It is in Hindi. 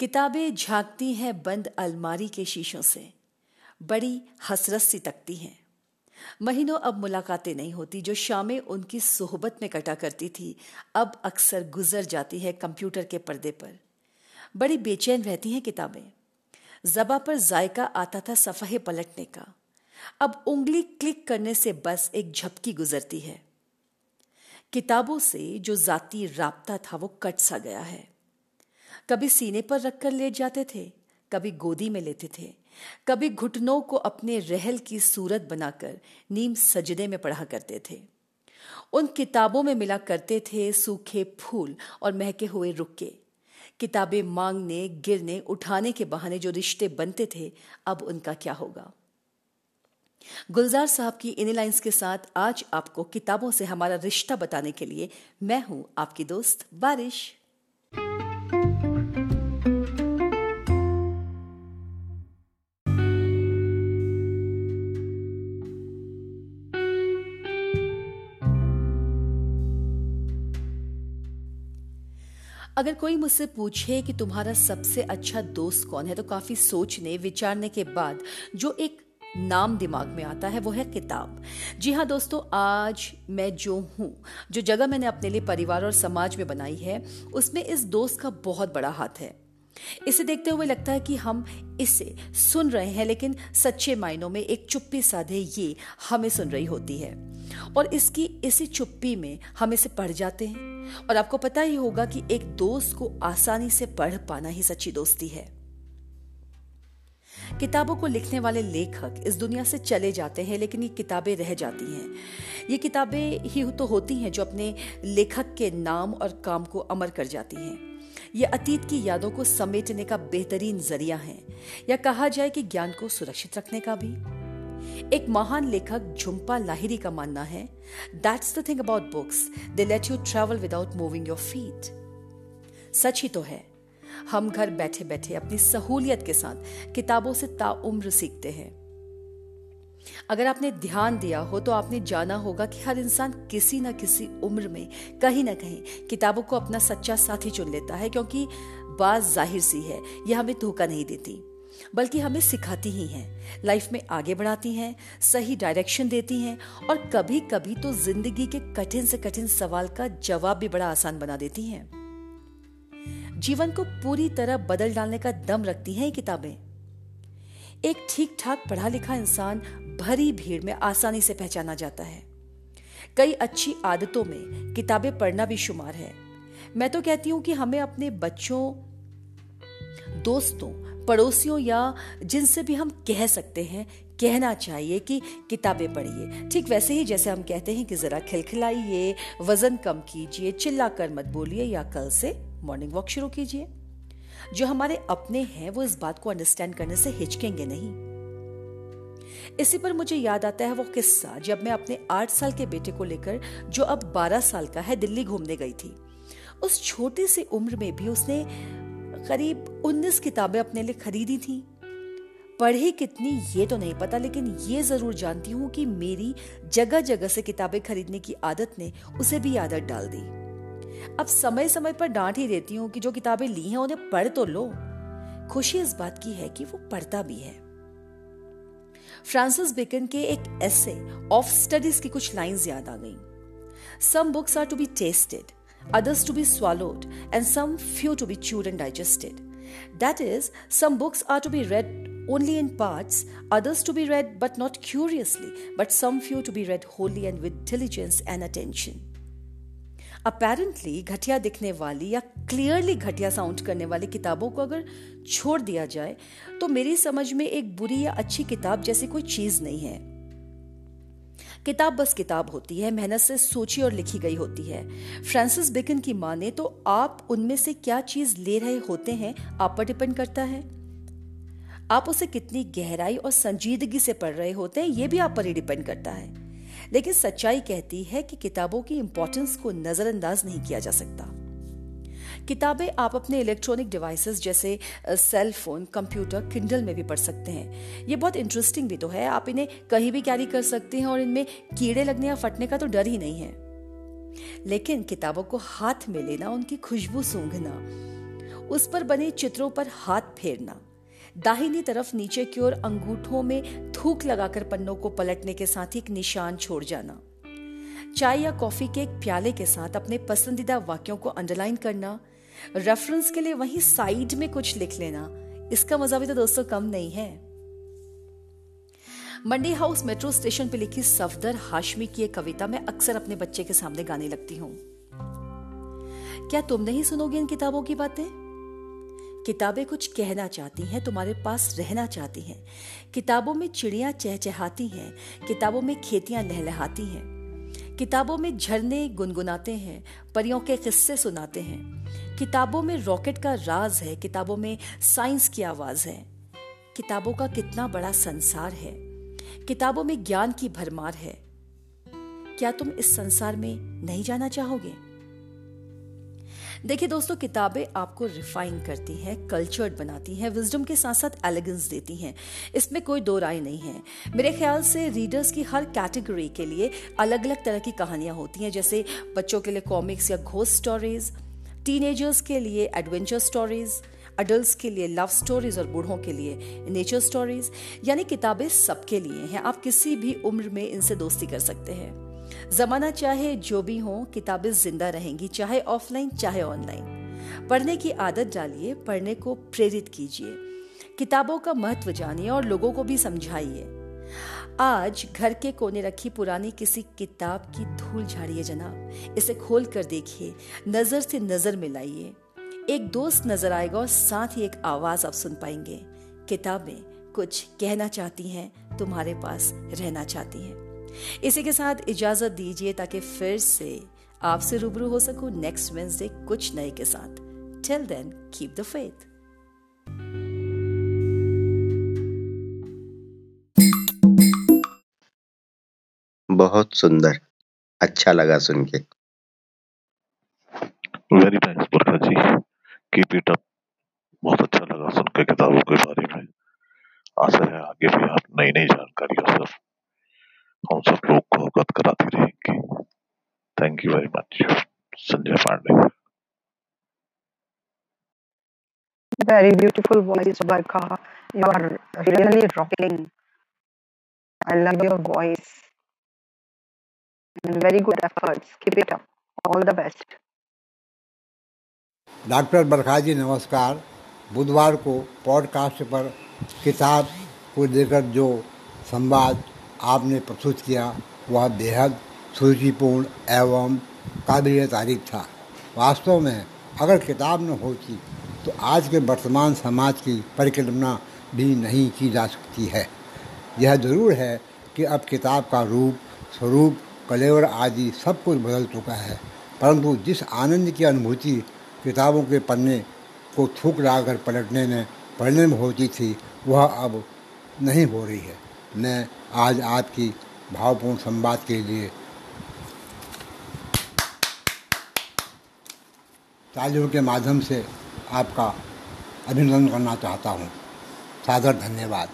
किताबें झांकती हैं बंद अलमारी के शीशों से। बड़ी हसरत सी तकती हैं। महीनों अब मुलाकातें नहीं होती, जो शामें उनकी सोहबत में कटा करती थी, अब अक्सर गुजर जाती है कंप्यूटर के पर्दे पर। बड़ी बेचैन रहती हैं किताबें। जबा पर जायका आता था सफ़हे पलटने का। अब उंगली क्लिक करने से बस एक झपकी गुजरती है। किताबों से जो जाती राबता था वो कट सा गया है। कभी सीने पर रखकर लेट जाते थे, कभी गोदी में लेते थे, कभी घुटनों को अपने रहल की सूरत बनाकर नीम सजदे में पढ़ा करते थे। उन किताबों में मिला करते थे सूखे फूल और महके हुए रुक्के। किताबें मांगने, गिरने, उठाने के बहाने जो रिश्ते बनते थे, अब उनका क्या होगा? गुलजार साहब की इन लाइंस के साथ आज आपको किताबों से हमारा रिश्ता बताने के लिए मैं हूँ आपकी दोस्त बारिश। अगर कोई मुझसे पूछे कि तुम्हारा सबसे अच्छा दोस्त कौन है तो काफ़ी सोचने, विचारने के बाद जो एक नाम दिमाग में आता है, वो है किताब। जी हाँ दोस्तों, आज मैं जो हूँ, जो जगह मैंने अपने लिए परिवार और समाज में बनाई है, उसमें इस दोस्त का बहुत बड़ा हाथ है। इसे देखते हुए लगता है कि हम इसे सुन रहे हैं, लेकिन सच्चे मायनों में एक चुप्पी साधे ये हमें सुन रही होती है। और इसकी, इसी चुप्पी में हम इसे पढ़ जाते हैं। और आपको पता ही होगा कि एक दोस्त को आसानी से पढ़ पाना ही सच्ची दोस्ती है। किताबों को लिखने वाले लेखक इस दुनिया से चले जाते हैं, लेकिन ये किताबें रह जाती हैं। ये किताबें ही तो होती हैं जो अपने लेखक के नाम और काम को अमर कर जाती हैं। ये अतीत की यादों को समेटने का बेहतरीन ज़रिया है। या कहा जाए कि ज्ञान को सुरक्षित रखने का भी। एक महान लेखक झुम्पा लाहिरी का मानना है that's the thing about books they let you travel without moving your feet सच ही तो है। हम घर बैठे बैठे अपनी सहूलियत के साथ किताबों से ताउम्र सीखते हैं। अगर आपने ध्यान दिया हो तो आपने जाना होगा कि हर इंसान किसी ना किसी उम्र में कहीं ना कहीं किताबों को अपना सच्चा साथी चुन लेता है, क्योंकि बात ज़ाहिर सी है, यह हमें धोखा नहीं देती। बल्कि हमें सिखाती ही हैं, लाइफ में आगे बढ़ाती हैं, सही डायरेक्शन देती हैं और कभी कभी तो ज़िंदगी के कठिन से कठिन सवाल का जवाब भी बड़ा आसान बना देती हैं। जीवन को पूरी तरह बदल डालने का दम रखती हैं ये किताबें। एक ठीक ठाक पढ़ा लिखा इंसान भरी भीड़ में आसानी से पहचाना जाता है। कई अच्छी आदतों में किताबें पढ़ना भी शुमार है। मैं तो कहती हूँ कि हमें अपने बच्चों, दोस्तों पड़ोसियों या जिनसे भी हम कह सकते हैं, कहना चाहिए कि किताबें पढ़िए। ठीक वैसे ही जैसे हम कहते हैं कि जरा खिलखिलाइए, वज़न कम कीजिए चिल्ला कर मत बोलिए या कल से मॉर्निंग वॉक शुरू कीजिए। जो हमारे अपने हैं, वो इस बात को अंडरस्टैंड करने से हिचकेंगे नहीं। इसी पर मुझे याद आता है वो किस्सा, जब मैं अपने आठ साल के बेटे को लेकर, जो अब बारह साल का है, दिल्ली घूमने गई थी। उस छोटी सी उम्र में भी उसने करीब उन्नीस किताबें अपने लिए खरीदी थी। पढ़ी कितनी ये तो नहीं पता, लेकिन ये ज़रूर जानती हूँ कि मेरी जगह जगह से किताबें खरीदने की आदत ने उसे भी आदत डाल दी। अब समय समय पर डांट ही देती हूँ कि जो किताबें ली हैं उन्हें पढ़ तो लो। खुशी इस बात की है कि वो पढ़ता भी है। फ्रांसिस बेकन के एक ऐसे ऑफ़ स्टडीज़ की कुछ लाइंस याद आ गई। Some books are to be tasted others to be swallowed, and some few to be chewed and digested. That is, some books are to be read only in parts, others to be read but not curiously, but some few to be read wholly and with diligence and attention. Apparently घटिया दिखने वाली या क्लियरली घटिया साउंड करने वाली किताबों को अगर छोड़ दिया जाए तो मेरी समझ में एक बुरी या अच्छी किताब जैसी कोई चीज़ नहीं है किताब बस किताब होती है, मेहनत से सोची और लिखी गई होती है। फ्रांसिस बेकन की माने तो आप उनमें से क्या चीज़ ले रहे होते हैं, आप पर डिपेंड करता है। आप उसे कितनी गहराई और संजीदगी से पढ़ रहे होते हैं, ये भी आप पर ही डिपेंड करता है। लेकिन सच्चाई कहती है कि किताबों की इंपॉर्टेंस को नजरअंदाज नहीं किया जा सकता। किताबें आप अपने इलेक्ट्रॉनिक डिवाइसेस जैसे सेल फ़ोन कंप्यूटर किंडल में भी पढ़ सकते हैं। ये बहुत इंटरेस्टिंग भी तो है। आप इन्हें कहीं भी कैरी कर सकते हैं और इनमें कीड़े लगने या फटने का तो डर ही नहीं है। लेकिन किताबों को हाथ में लेना, उनकी खुशबू सूंघना, उस पर बने चित्रों पर हाथ फेरना, दाहिनी तरफ़ नीचे की ओर अंगूठों में थूक लगाकर पन्नों को पलटने के साथ ही एक निशान छोड़ जाना, चाय या कॉफ़ी के एक प्याले के साथ अपने पसंदीदा वाक्यों को अंडरलाइन करना रेफरेंस के लिए वहीं साइड में कुछ लिख लेना। इसका मज़ा भी तो दोस्तों कम नहीं है। मंडी हाउस मेट्रो स्टेशन पर लिखी सफदर हाशमी की एक कविता मैं अक्सर अपने बच्चे के सामने गाने लगती हूँ। क्या तुम नहीं सुनोगे इन किताबों की बातें? किताबें कुछ कहना चाहती हैं, तुम्हारे पास रहना चाहती हैं। किताबों में चिड़ियाँ चहचहाती हैं, किताबों में खेतियाँ लहलहाती हैं। किताबों में झरने गुनगुनाते हैं, परियों के किस्से सुनाते हैं। किताबों में रॉकेट का राज है, किताबों में साइंस की आवाज़ है। किताबों का कितना बड़ा संसार है। किताबों में ज्ञान की भरमार है। क्या तुम इस संसार में नहीं जाना चाहोगे? देखिए दोस्तों, किताबें आपको रिफाइन करती हैं, कल्चर्ड बनाती हैं, विजडम के साथ साथ एलिगेंस देती हैं। इसमें कोई दो राय नहीं है। मेरे ख्याल से रीडर्स की हर कैटेगरी के लिए अलग अलग तरह की कहानियाँ होती हैं, जैसे बच्चों के लिए कॉमिक्स या घोस्ट स्टोरीज टीनेजर्स के लिए एडवेंचर स्टोरीज अडल्ट के लिए लव स्टोरीज और बूढ़ों के लिए नेचर स्टोरीज यानी किताबें सबके लिए हैं। आप किसी भी उम्र में इनसे दोस्ती कर सकते हैं। जमाना चाहे जो भी हो, किताबें ज़िंदा रहेंगी, चाहे ऑफलाइन चाहे ऑनलाइन पढ़ने की आदत डालिए, पढ़ने को प्रेरित कीजिए। किताबों का महत्व जानिए और लोगों को भी समझाइए। आज घर के कोने रखी पुरानी किसी किताब की धूल झाड़िए जनाब। इसे खोल कर देखिए, नज़र से नज़र मिलाइए। एक दोस्त नज़र आएगा और साथ ही एक आवाज़ आप सुन पाएँगे। किताबें कुछ कहना चाहती हैं, तुम्हारे पास रहना चाहती हैं। इसी के साथ इजाज़त दीजिए ताकि फिर से आपसे रूबरू हो सकूँ नेक्स्ट वेंसडे कुछ नए के साथ। Till then keep the faith बहुत सुंदर अच्छा लगा सुन के very nice Barkha ji keep it up बहुत अच्छा लगा सुन के किताबों के बारे में आशा है आगे भी आप नई नई जानकारियों से हम सब लोग को अवगत कराती रहेंगी thank you very much Sanjay Pandey Very beautiful voice, Barkha. You are really rocking. I love your voice. Very good efforts. Keep it up. All the best. Doctor Barkha ji नमस्कार बुधवार को पॉडकास्ट पर किताब को लेकर जो संवाद आपने प्रस्तुत किया, वह बेहद सुरुचिपूर्ण एवं काबिल तारीफ़ था वास्तव में अगर किताब न होती तो आज के वर्तमान समाज की परिकल्पना भी नहीं की जा सकती है यह ज़रूर है कि अब किताब का रूप, स्वरूप कलेवर आदि सब कुछ बदल चुका है। परंतु जिस आनंद की अनुभूति किताबों के पन्ने को थूक लाकर पलटने में पढ़ने में होती थी, वह अब नहीं हो रही है। मैं आज आपकी भावपूर्ण संवाद के लिए तालियों के माध्यम से आपका अभिनंदन करना चाहता हूँ। सादर धन्यवाद।